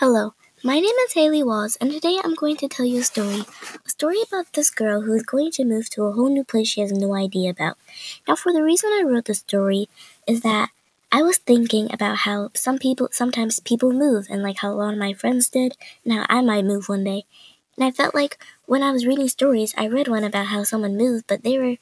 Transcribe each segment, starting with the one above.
Hello, my name is Haley Walls, and today I'm going to tell you a story. A story about this girl who is going to move to a whole new place she has no idea about. Now, for the reason I wrote the story is that I was thinking about how some people, sometimes people move, and like how a lot of my friends did, and how I might move one day. And I felt like when I was reading stories, I read one about how someone moved, but they were,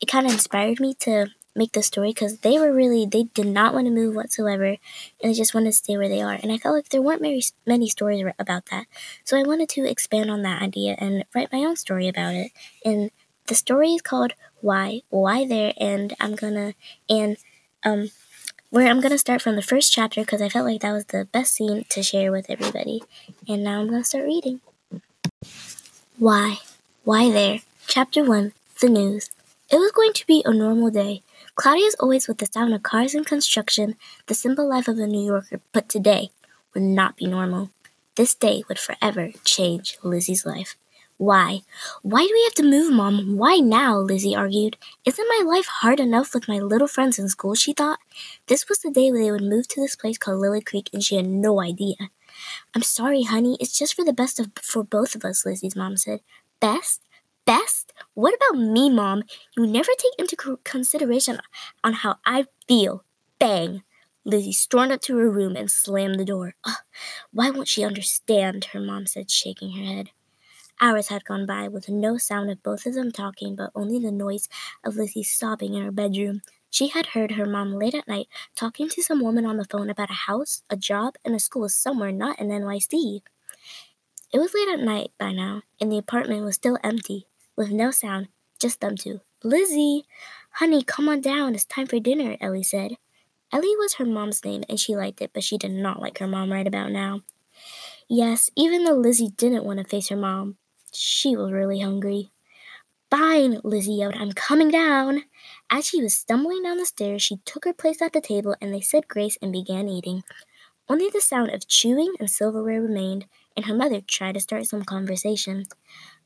it kind of inspired me to make the story because they were really they did not want to move whatsoever and they just wanted to stay where they are and i felt like there weren't very many stories about that. So i wanted to expand on that idea and write my own story about it and the story is called why why there and i'm gonna and um where i'm gonna start from the first chapter because i felt like that was the best scene to share with everybody and now i'm gonna start reading. Why why there chapter 1 the news. It was going to be a normal day Cloudy as always with the sound of cars and construction, the simple life of a New Yorker, but today would not be normal. This day would forever change Lizzie's life. Why? Why do we have to move, Mom? Why now? Lizzie argued. Isn't my life hard enough with my little friends in school? She thought. This was the day they would move to this place called Lily Creek, and she had no idea. I'm sorry, honey. It's just for the best of for both of us, Lizzie's mom said. Best? Best? What about me, Mom? You never take into consideration on how I feel. Bang! Lizzie stormed up to her room and slammed the door. Why won't she understand? Her mom said, shaking her head. Hours had gone by with no sound of both of them talking, but only the noise of Lizzie sobbing in her bedroom. She had heard her mom late at night talking to some woman on the phone about a house, a job, and a school somewhere not in NYC. It was late at night by now, and the apartment was still empty with no sound, just them two. Lizzie! Honey, come on down. It's time for dinner, Ellie said. Ellie was her mom's name, and she liked it, but she did not like her mom right about now. Yes, even though Lizzie didn't want to face her mom, she was really hungry. Fine, Lizzie yelled, I'm coming down. As she was stumbling down the stairs, she took her place at the table and they said grace and began eating. Only the sound of chewing and silverware remained, and her mother tried to start some conversation.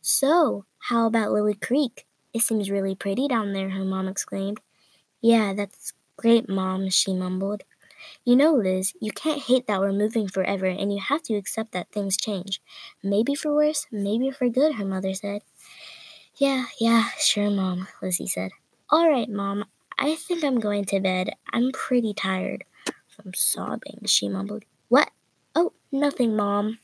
So, how about Lily Creek? It seems really pretty down there, her mom exclaimed. Yeah, that's great, Mom, she mumbled. You know, Liz, you can't hate that we're moving forever, and you have to accept that things change. Maybe for worse, maybe for good, her mother said. Yeah, yeah, sure, Mom, Lizzie said. All right, Mom, I think I'm going to bed. I'm pretty tired. From sobbing, she mumbled. What? Oh, nothing, Mom.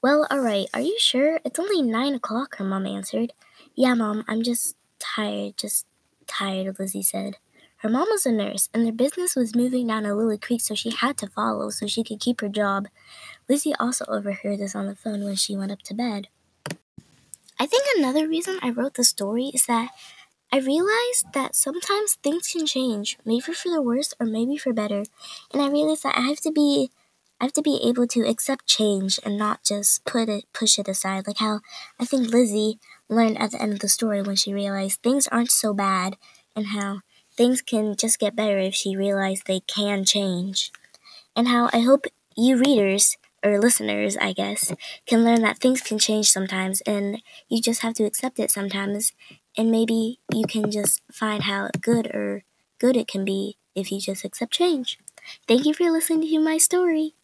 Well, alright, are you sure? It's only nine o'clock, her mom answered. Yeah, Mom, I'm just tired, just tired, Lizzie said. Her mom was a nurse, and their business was moving down to Lily Creek, so she had to follow so she could keep her job. Lizzie also overheard this on the phone when she went up to bed. I think another reason I wrote the story is that I realized that sometimes things can change, maybe for the worse or maybe for better. And I realized that I have to be I have to be able to accept change and not just put it push it aside. Like how I think Lizzie learned at the end of the story when she realized things aren't so bad and how things can just get better if she realized they can change. And how I hope you readers or listeners, I guess, can learn that things can change sometimes and you just have to accept it sometimes and maybe you can just find how good or good it can be if you just accept change. Thank you for listening to my story.